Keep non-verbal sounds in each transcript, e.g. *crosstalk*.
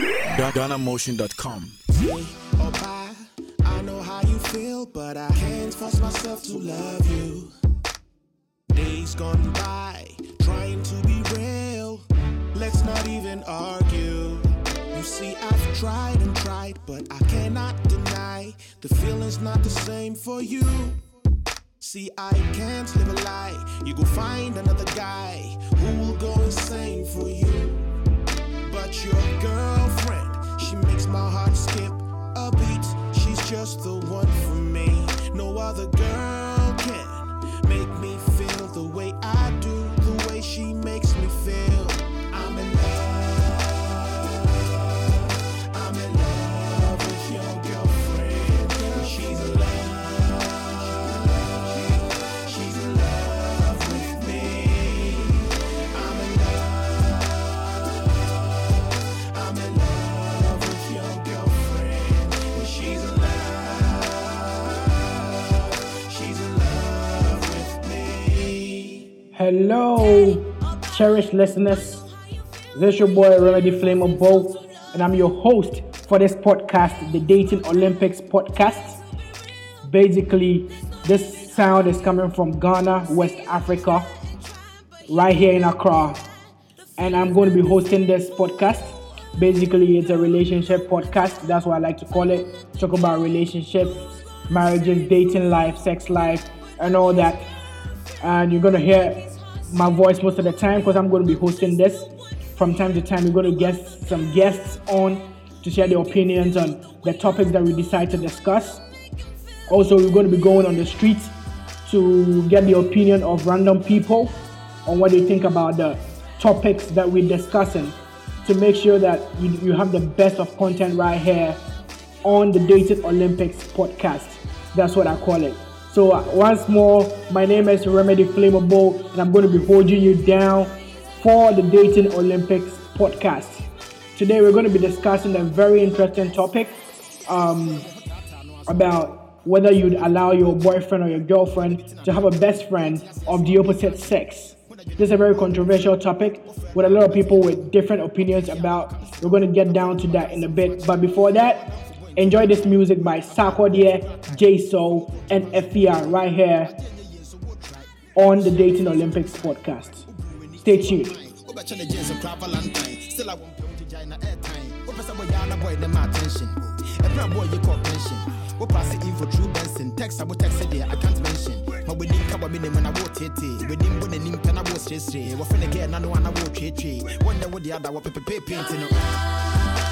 GhanaMotion.com. I know how you feel, but I can't force myself to love you. Days gone by, trying to be real. Let's not even argue. You see, I've tried and tried, but I cannot deny the feeling's not the same for you. See, I can't live a lie. You go find another guy who will go insane for you. But your girlfriend, she makes my heart skip a beat. She's just the one for me. No other girl cherished listeners. This is your boy Remedy Flammable, and I'm your host for this podcast, the Dating Olympics podcast. Basically, this sound is coming from Ghana, West Africa, right here in Accra, and I'm going to be hosting this podcast. Basically, it's a relationship podcast. That's what I like to call it. Talk about relationships, marriages, dating life, sex life, and all that and you're gonna hear my voice most of the time because I'm gonna be hosting this. From time to time, we're gonna get some guests on to share their opinions on the topics that we decide to discuss. Also, we're gonna be going on the streets to get the opinion of random people on what they think about the topics that we're discussing to make sure that you, you have the best of content right here on the Dating Olympics podcast. That's what I call it. So uh, once more, my name is Remedy Flammable, and I'm going to be holding you down for the Dating Olympics podcast. Today, we're going to be discussing a very interesting topic um, about whether you'd allow your boyfriend or your girlfriend to have a best friend of the opposite sex. This is a very controversial topic with a lot of people with different opinions about. We're going to get down to that in a bit, but before that, enjoy this music by Sarkodie, J Soul, and FER right here on the Dating Olympics podcast. Stay tuned. Wobɛkyɛ ne jeans kora valentine still I won't be to gya na airtime wopɛ sɛ wɔyɛ ana boy ne ma attention ɛberɛ a boy yi kɔ pension wopaase info true text text deɛ I can't mention ma w'anim ka wɔ me nim na wotetee w'anim bɔ n'anim pɛ na woseresere wɔfrɛ ne gɛ na no ana wotwetwee wɔnyɛ wode ada wɔpepepe paint no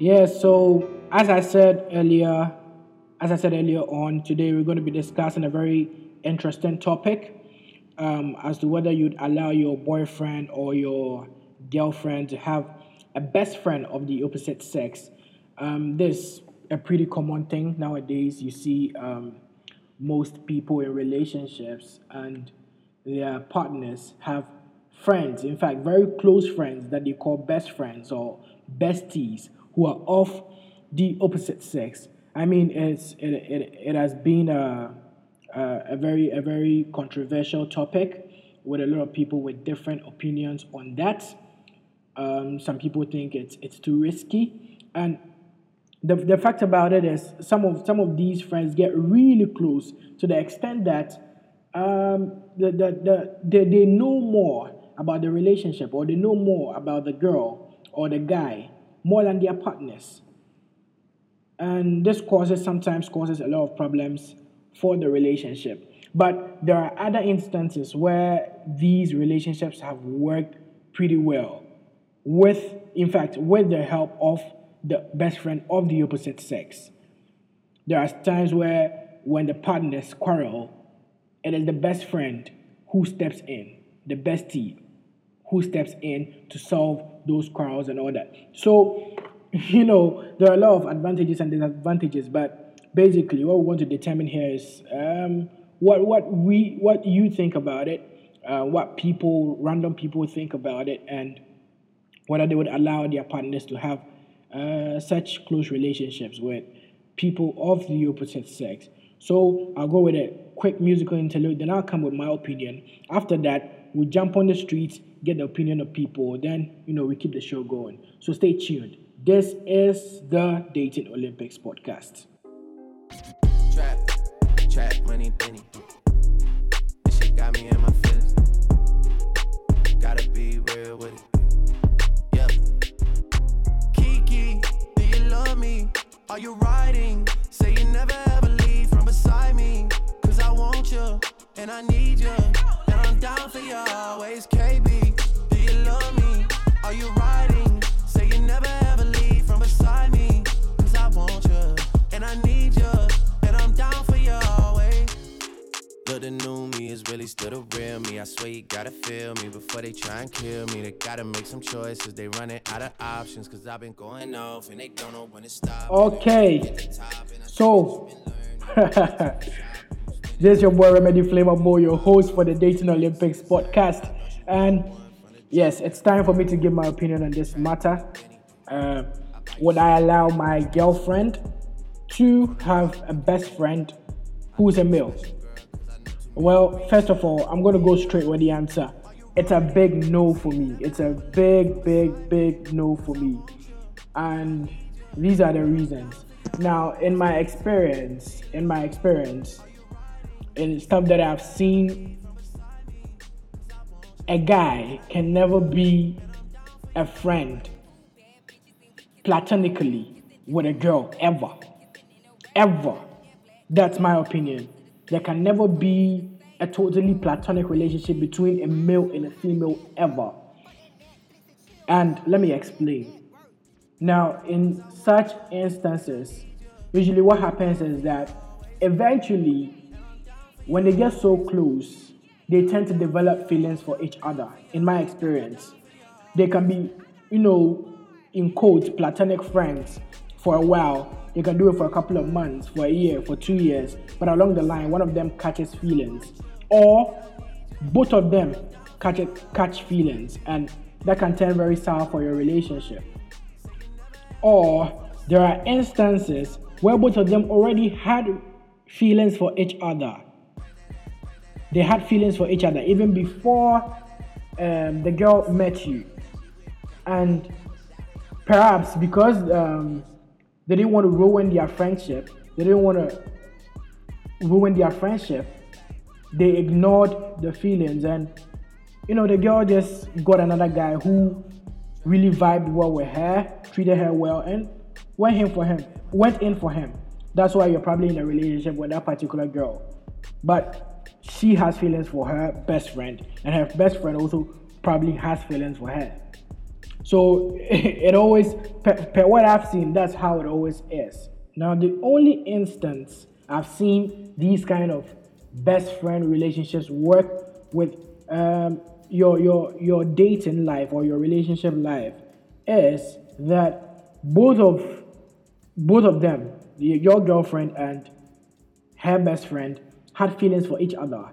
Yeah, so as I said earlier, as I said earlier on, today we're going to be discussing a very interesting topic um, as to whether you'd allow your boyfriend or your girlfriend to have a best friend of the opposite sex. Um, this a pretty common thing nowadays. You see um, most people in relationships and their partners have friends, in fact, very close friends that they call best friends or besties who are of the opposite sex. I mean, it's it, it, it has been a, a a very a very controversial topic with a lot of people with different opinions on that. Um, some people think it's it's too risky, and the, the fact about it is some of some of these friends get really close to the extent that um, the, the, the, they, they know more about the relationship or they know more about the girl or the guy more than their partners. And this causes sometimes causes a lot of problems for the relationship. But there are other instances where these relationships have worked pretty well with in fact with the help of the best friend of the opposite sex. There are times where when the partners quarrel it is the best friend who steps in the bestie who steps in to solve those quarrels and all that so *laughs* you know, there are a lot of advantages and disadvantages, but basically, what we want to determine here is um, what what we what you think about it, uh, what people, random people think about it, and whether they would allow their partners to have uh, such close relationships with people of the opposite sex. So I'll go with a quick musical interlude, then I'll come with my opinion. After that, we jump on the streets, get the opinion of people, then you know we keep the show going. So stay tuned. This is the Dating Olympics podcast. Trap, trap, money, penny. This shit got me in my feelings. Gotta be real with it. Yeah. Kiki, do you love me? Are you riding? Say you never ever leave from beside me. Cause I want you and I need you. And I'm down for you always, KB. Do you love me? Are you riding? Say you never ever leave from beside me. Cause I want you, and I need you, and I'm down for you always. But the new me is really still the real me. I swear you gotta feel me before they try and kill me. They gotta make some choices. They running out of options. Cause I've been going off and they don't know when to stop. Okay. So *laughs* this is your boy Remedy Flammable, your host for the Dating Olympics podcast. And yes, it's time for me to give my opinion on this matter. Uh, would I allow my girlfriend to have a best friend who's a male? Well, first of all, I'm going to go straight with the answer. It's a big no for me. It's a big, big, big no for me. And these are the reasons. Now, in my experience, in my experience, in stuff that I've seen, a guy can never be a friend platonically with a girl ever ever. That's my opinion. There can never be a totally platonic relationship between a male and a female ever. And let me explain. Now, in such instances, usually what happens is that eventually, when they get so close, they tend to develop feelings for each other. In my experience, they can be, you know, in quotes, platonic friends for a while, They can do it for a couple of months, for a year, for two years, but along the line, one of them catches feelings, or both of them catch catch feelings, and that can turn very sour for your relationship. Or there are instances where both of them already had feelings for each other. They had feelings for each other even before um, the girl met you, and perhaps because um, they didn't want to ruin their friendship. They didn't want to ruin their friendship. They ignored the feelings, and you know, the girl just got another guy who really vibed well with her, treated her well, and went in for him. Went in for him. That's why you're probably in a relationship with that particular girl. But she has feelings for her best friend, and her best friend also probably has feelings for her. So *laughs* it always, per, per what I've seen, that's how it always is. Now, the only instance I've seen these kind of best friend relationships work with um, your your your dating life or your relationship life is that both of both of them, your girlfriend and her best friend, had feelings for each other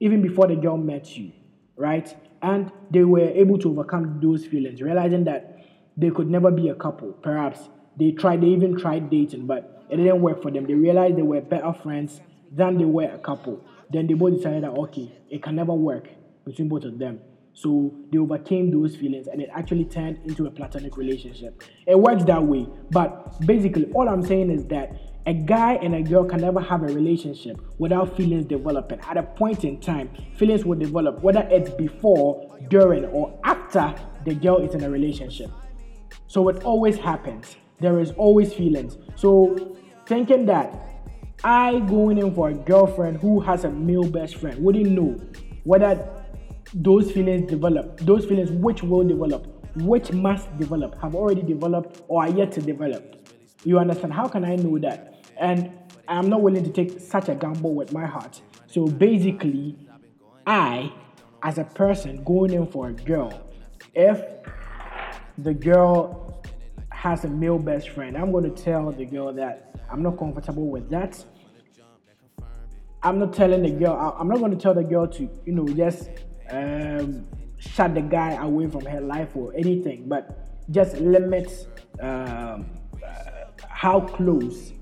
even before the girl met you, right? and they were able to overcome those feelings, realizing that they could never be a couple. Perhaps they tried, they even tried dating, but it didn't work for them. They realized they were better friends than they were a couple. Then they both decided that okay, it can never work between both of them. So they overcame those feelings and it actually turned into a platonic relationship. It works that way. But basically, all I'm saying is that a guy and a girl can never have a relationship without feelings developing. At a point in time, feelings will develop, whether it's before, during, or after the girl is in a relationship. So it always happens. There is always feelings. So thinking that I going in for a girlfriend who has a male best friend wouldn't know whether those feelings develop, those feelings which will develop, which must develop, have already developed or are yet to develop. You understand? How can I know that? And I'm not willing to take such a gamble with my heart. So basically, I, as a person going in for a girl, if the girl has a male best friend, I'm going to tell the girl that I'm not comfortable with that. I'm not telling the girl, I'm not going to tell the girl to, you know, just um, shut the guy away from her life or anything, but just limit um, uh, how close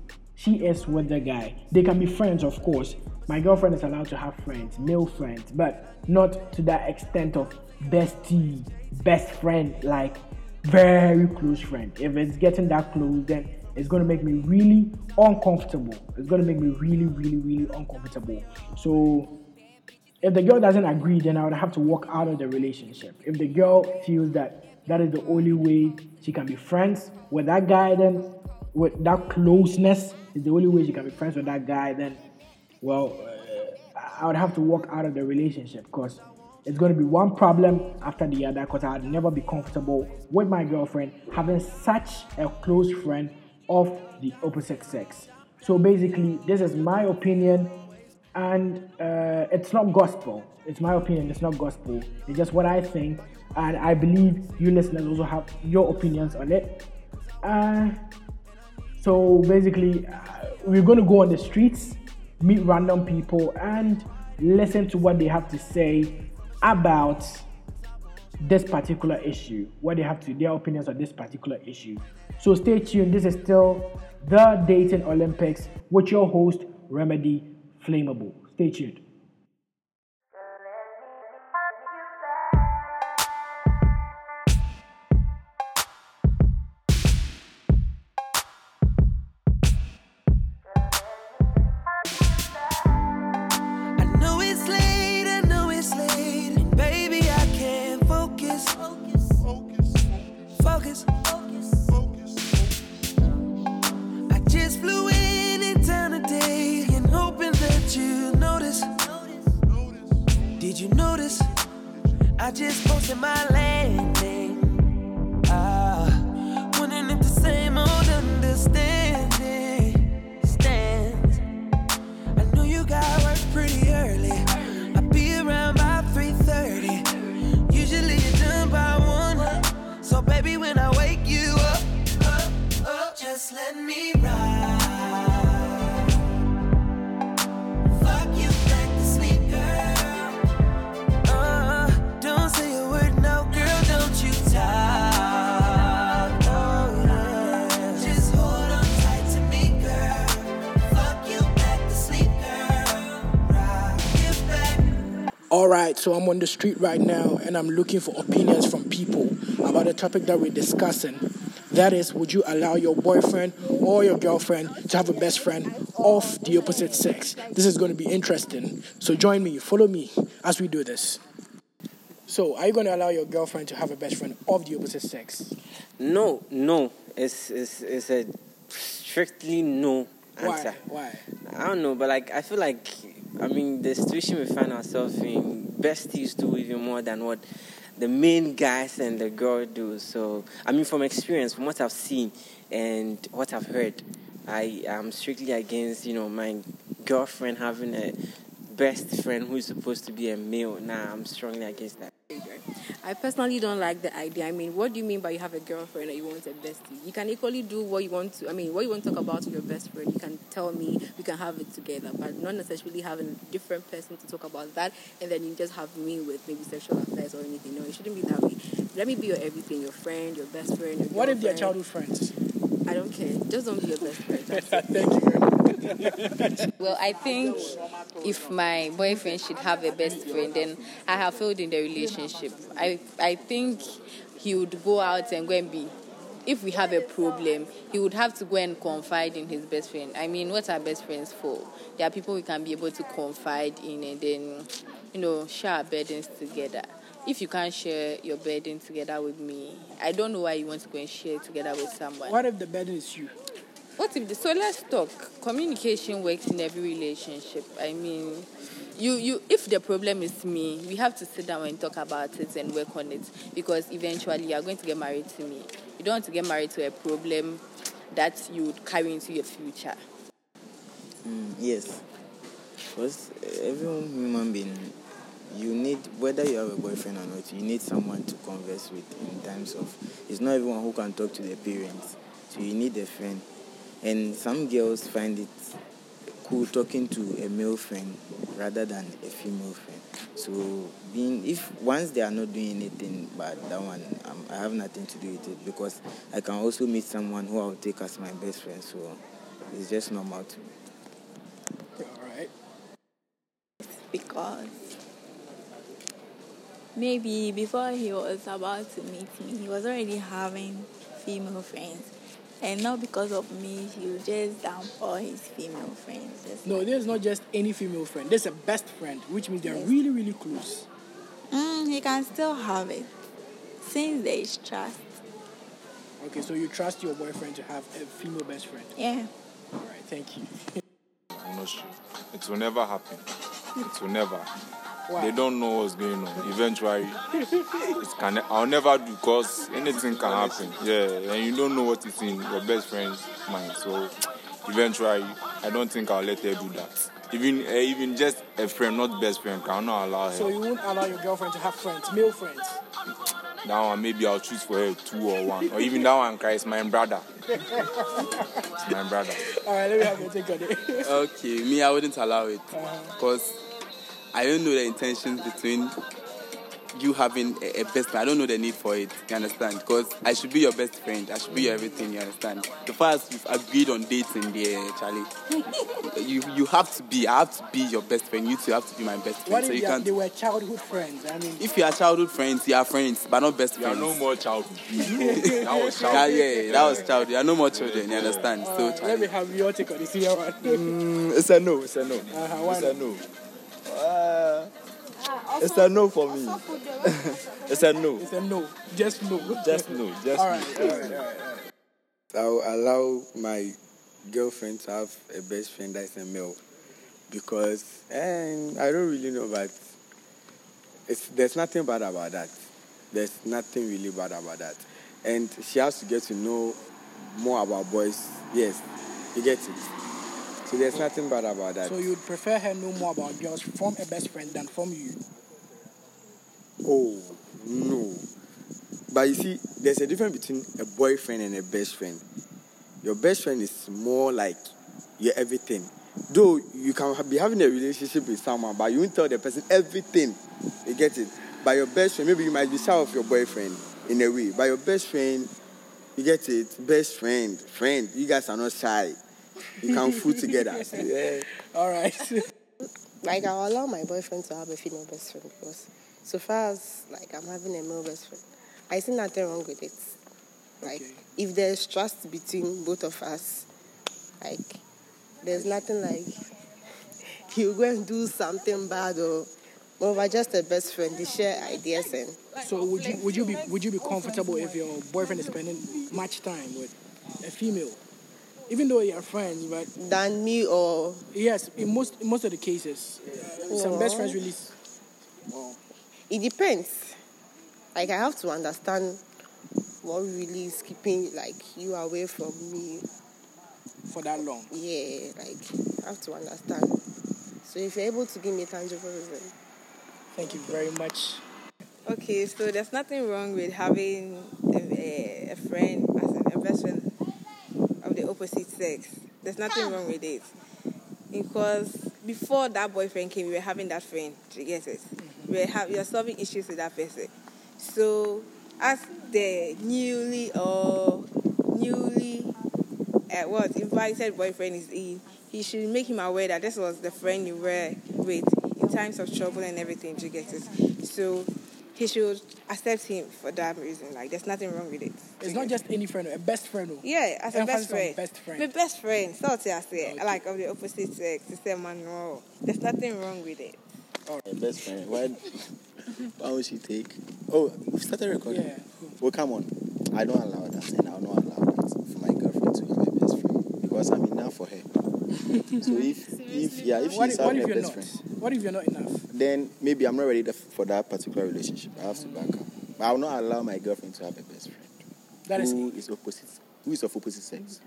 she is with the guy. They can be friends, of course. My girlfriend is allowed to have friends, male friends, but not to that extent of bestie, best friend, like very close friend. If it's getting that close, then it's going to make me really uncomfortable. It's going to make me really, really, really uncomfortable. So, if the girl doesn't agree, then I would have to walk out of the relationship. If the girl feels that that is the only way she can be friends with that guy, then with that closeness is the only way you can be friends with that guy, then, well, uh, I would have to walk out of the relationship because it's going to be one problem after the other because I'd never be comfortable with my girlfriend having such a close friend of the opposite sex. So basically, this is my opinion, and uh, it's not gospel. It's my opinion, it's not gospel. It's just what I think, and I believe you listeners also have your opinions on it. Uh, so basically, uh, we're going to go on the streets, meet random people, and listen to what they have to say about this particular issue, what they have to, their opinions on this particular issue. So stay tuned. This is still the Dating Olympics with your host, Remedy Flammable. Stay tuned. All right, so I'm on the street right now and I'm looking for opinions from people about the topic that we're discussing. That is, would you allow your boyfriend or your girlfriend to have a best friend of the opposite sex? This is going to be interesting. So join me, follow me as we do this. So, are you going to allow your girlfriend to have a best friend of the opposite sex? No, no. It's, it's, it's a strictly no answer. Why? Why? I don't know, but like I feel like I mean, the situation we find ourselves in, besties do even more than what the main guys and the girl do. So, I mean, from experience, from what I've seen and what I've heard, I am strictly against, you know, my girlfriend having a best friend who is supposed to be a male. Nah, I'm strongly against that. I personally don't like the idea. I mean, what do you mean by you have a girlfriend and you want a bestie? You can equally do what you want to. I mean, what you want to talk about with your best friend, you can tell me. We can have it together, but not necessarily having a different person to talk about that, and then you just have me with maybe sexual affairs or anything. No, it shouldn't be that way. Let me be your everything, your friend, your best friend. Your what if they're childhood friends? I don't care. Just don't be your best friend. *laughs* Thank you. Well, I think if my boyfriend should have a best friend, then I have failed in the relationship. I I think he would go out and go and be. If we have a problem, he would have to go and confide in his best friend. I mean, what are best friends for? There are people we can be able to confide in and then, you know, share our burdens together. If you can't share your burden together with me, I don't know why you want to go and share it together with someone. What if the burden is you? What if the, so let's talk. Communication works in every relationship. I mean, you you if the problem is me, we have to sit down and talk about it and work on it because eventually you are going to get married to me. You don't want to get married to a problem that you would carry into your future. Mm, yes. Because every human being, you need, whether you have a boyfriend or not, you need someone to converse with in terms of, it's not everyone who can talk to their parents. So you need a friend. And some girls find it cool talking to a male friend rather than a female friend. So being if once they are not doing anything but that one um, I have nothing to do with it because I can also meet someone who I'll take as my best friend. So it's just normal to me. All right. because maybe before he was about to meet me, he was already having female friends. And not because of me, he would just downpour his female friends. Just No, there's not just any female friend. There's a best friend, which means they're really, really close. Mm, he can still have it since there is trust. Okay, so you trust your boyfriend to have a female best friend. Yeah. All right, thank you. I'm not sure. It will never happen. It will never. Why? They don't know what's going on. Eventually, it can. I'll never do because anything can happen. Yeah, and you don't know what is in your best friend's mind. So, eventually, I don't think I'll let her do that. Even, uh, even just a friend, not best friend, cannot allow her. So you won't allow your girlfriend to have friends, male friends. that one maybe I'll choose for her two or one, or even that one cries my brother. it's my brother. All right, let me have your take on it. Okay, me, I wouldn't allow it because I don't know the intentions between you having a, a best friend. I don't know the need for it. You understand? Because I should be your best friend. I should be your everything. You understand? The first we've agreed on dating there, Charlie. *laughs* you you have to be. I have to be your best friend. You two have to be my best friend. What so if you they, are- can't. they were childhood friends? I mean, If you are childhood friends, you are friends, but not best You are friends. no more childhood. *laughs* that was childhood. yeah, yeah, that was childhood. You are no more children. You understand? So, uh, let me have your take on this here one. Mm, it's a no. It's a no. Uh-huh, It's a no. It's a no for me. *laughs* it's a no. It's a no, just no. Just no. Just All right, all right, all right. All right. I'll allow my girlfriend to have a best friend that's a male because and I don't really know, but it's there's nothing bad about that. There's nothing really bad about that, and she has to get to know more about boys. Yes, you get it. So there's nothing bad about that. So you'd prefer her know more about girls from a best friend than from you? Oh, no. But you see, there's a difference between a boyfriend and a best friend. Your best friend is more like your everything. Though you can be having a relationship with someone, but you won't tell the person everything. You get it? But your best friend, maybe you might be shy of your boyfriend in a way. But your best friend, you get it? Best friend, friend. You guys are not shy. You can fool together. *laughs* Yeah. All right. *laughs* Like I'll allow my boyfriend to have a female best friend because so far as like I'm having a male best friend, I see nothing wrong with it. Like Okay. if there's trust between both of us, like there's nothing like *laughs* you go and do something bad or well, we're just a best friend, they share ideas and So would you would you be would you be comfortable if your boyfriend is spending much time with a female, even though you're friends? But than me or yes, in most in most of the cases, uh, some best friends really. Well, it depends. Like I have to understand what really is keeping like you away from me for that long. Yeah, like I have to understand. So if you're able to give me a tangible reason. Thank you very much. Okay, so there's nothing wrong with having a, a, a friend as an, a best friend of the opposite sex. There's nothing wrong with it. Because before that boyfriend came, we were having that friend. You get it? We were, ha- we were solving issues with that person. So, as the newly or newly uh, what invited boyfriend is in, he should make him aware that this was the friend you were with in times of trouble and everything. You get it? So he should accept him for that reason. Like there's nothing wrong with it. It's not just any friend, a best friend. oh. Yeah, as a best friend. best friend. My best friend. So I say, like of the opposite sex, to say man, no, there's nothing wrong with it. My best friend. Why? *laughs* Why would she take? Oh, we started recording. Yeah. Well, come on. I don't allow that, and I'll not allow that for my girlfriend to have a best friend because I'm enough for her. *laughs* so if if yeah, if what she's if, what having if a you're best not? friend, What if you're not enough? then maybe I'm not ready for that particular relationship. I have to back up. But I will not allow my girlfriend to have a best friend That is who is opposite, who is of opposite sex.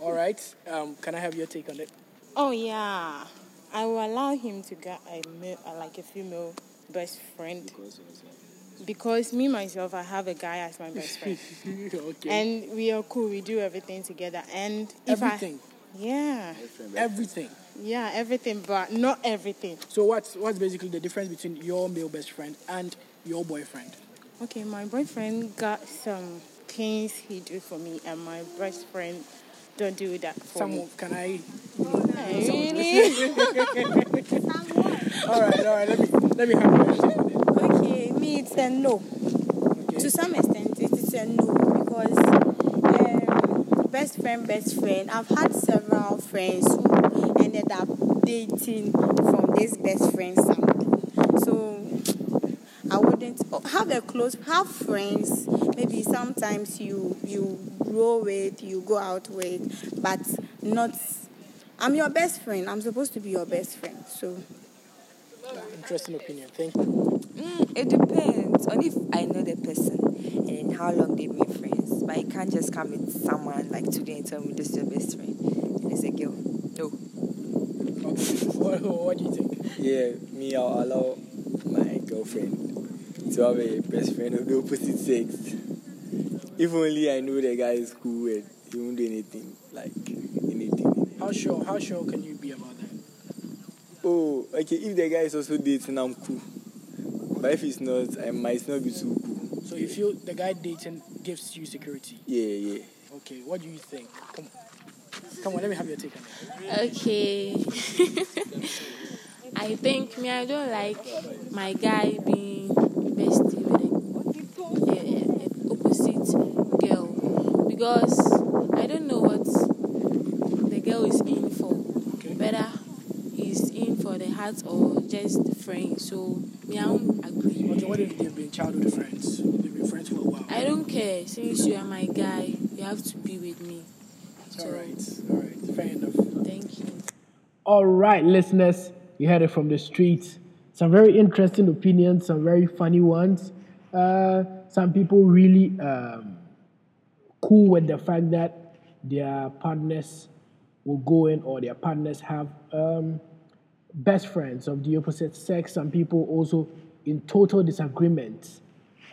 all right. Um, can I have your take on it? Oh yeah, I will allow him to get a male, uh, like a female best friend because me myself I have a guy as my best friend, *laughs* okay. and we are cool. We do everything together, and if everything, I yeah everything. yeah everything, but not everything. So what's what's basically the difference between your male best friend and your boyfriend? Okay, my boyfriend got some things he do for me, and my best friend don't do that for Some me. can I? Really? *laughs* all right, all right. Let me let me have it. Okay, me it's a no. To some extent, it is a no because um, best friend, best friend. I've had several friends who ended up dating from this best friend side. So I wouldn't have a close have friends. Maybe sometimes you you grow with, you go out with, but not. I'm your best friend. I'm supposed to be your best friend. So. Interesting opinion. Thank you. Mm, it depends on if I know the person and how long they've been friends. But you can't just come with someone like today and tell me this is your best friend. And it's a girl. No. *laughs* What, what do you think? Yeah, me, I'll allow my girlfriend to have a best friend of the opposite sex. If only I knew the guy is cool and he won't do anything, like anything. How sure? How sure can you be about that? Oh, okay, if the guy is also dating, I'm cool. But if he's not, I might not be too cool. So if you feel the guy dating gives you security? Yeah, yeah. Okay. What do you think? Come on. Come on. Let me have your take on it. Okay. *laughs* I think me, I don't like my guy being bestie with a, a, a opposite girl because I don't know what the girl is in for. Whether he's in for the heart or just friends. So me, I don't agree. Okay. What if they've been childhood friends? They've been friends for a while. I don't care. Since you are my guy, you have to be with me. All right. All right. Fair enough. Thank you. All right, listeners, you heard it from the streets. Some very interesting opinions, some very funny ones. Uh, some people really um, cool with the fact that their partners will go in or their partners have um, best friends of the opposite sex. Some people also in total disagreement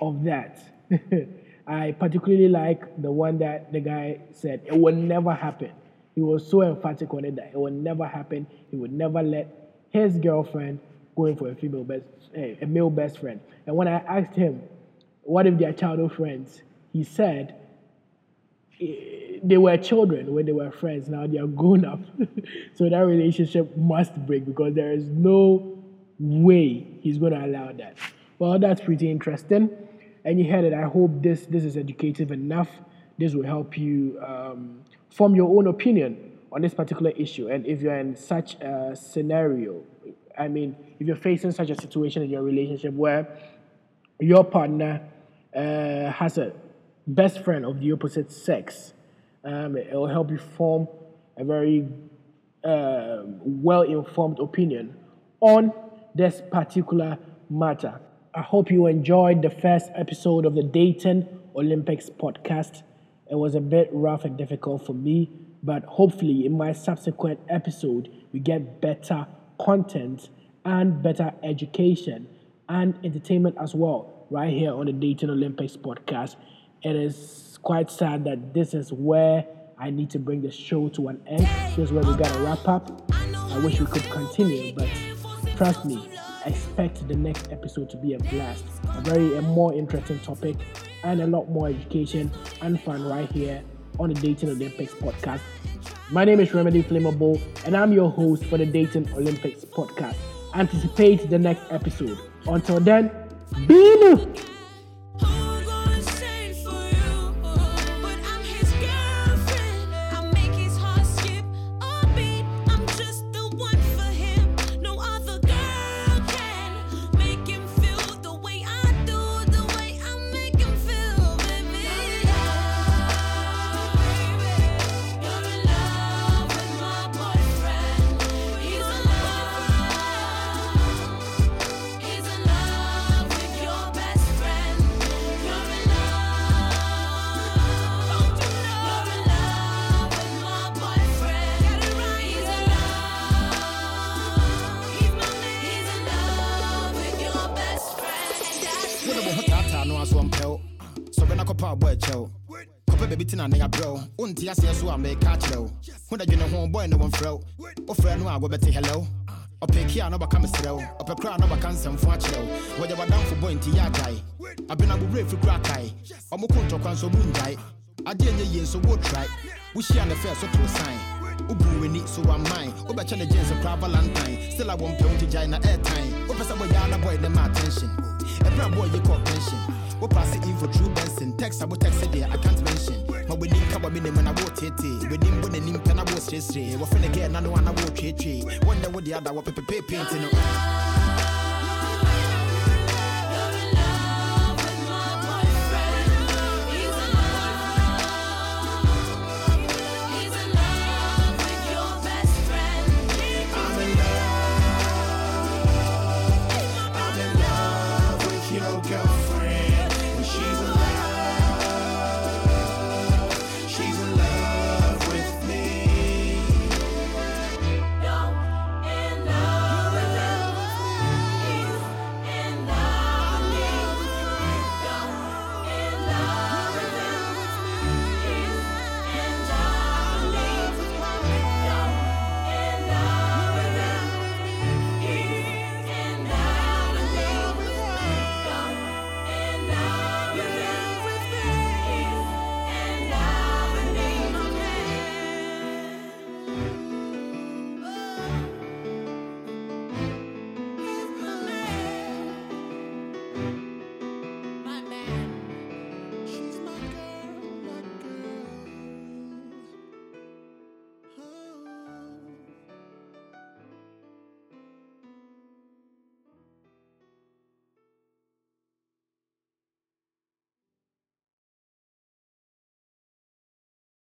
of that. *laughs* I particularly like the one that the guy said it will never happen. He was so emphatic on it that it will never happen. He would never let his girlfriend go in for a female best, eh, a male best friend. And when I asked him, what if they're childhood friends? He said they were children when they were friends. Now they are grown up. *laughs* so that relationship must break because there is no way he's going to allow that. Well, that's pretty interesting. And you heard it. I hope this this is educative enough. This will help you um, form your own opinion on this particular issue. And if you're in such a scenario, I mean, if you're facing such a situation in your relationship where your partner uh, has a best friend of the opposite sex, um, it will help you form a very uh, well informed opinion on this particular matter. I hope you enjoyed the first episode of the Dating Olympics podcast. It was a bit rough and difficult for me, but hopefully, in my subsequent episode, we get better content and better education and entertainment as well, right here on the Dating Olympics podcast. It is quite sad that this is where I need to bring the show to an end. This is where we gotta wrap up. I wish we could continue, but trust me, expect the next episode to be a blast. A very a more interesting topic and a lot more education and fun right here on the Dating Olympics podcast. My name is Remedy Flammable, and I'm your host for the Dating Olympics podcast. Anticipate the next episode. Until then, be Wone abrɛw wonte aseɛ so a mɛka akyerɛ wo ho da dwene ho bɔɛ ne wɔmfrɛ wo wofrɛ no a wɔbɛte helɛw ɔpɛ ki a na ɔbɛka mesrɛ wo ɔpɛ kora a na ɔbɛka nsɛmfo akyerɛ wo wɔgya wadamfo bɔ nti yɛ agyae abenabo berɛ fi kora kae ɔmo ko ntɔkwa nso mu ngyae adeɛ nyɛ yie nso wotrae wohyia ne fɛ so would try. We share the fair so toro sign. Wobu w'ani so am wamman wobɛkyɛ ne gyens koraa valentine? Still a wɔmpɛ wo nti gyae na airtime. Wopɛ sɛ bɔyɛa na bɔɛ ne ma attention? A bɔɔ yi kɔ pension wopaase info true benson text a text deɛ i can't mention. Ma w'ani nka bɔ me ne mu na wotetee w'anim bɔ n'anim pɛ na woseresere wɔfrɛ ne gɛ na no a na wotwetwee wɔnyɛ wo deɛ ada wɔpepepee penti no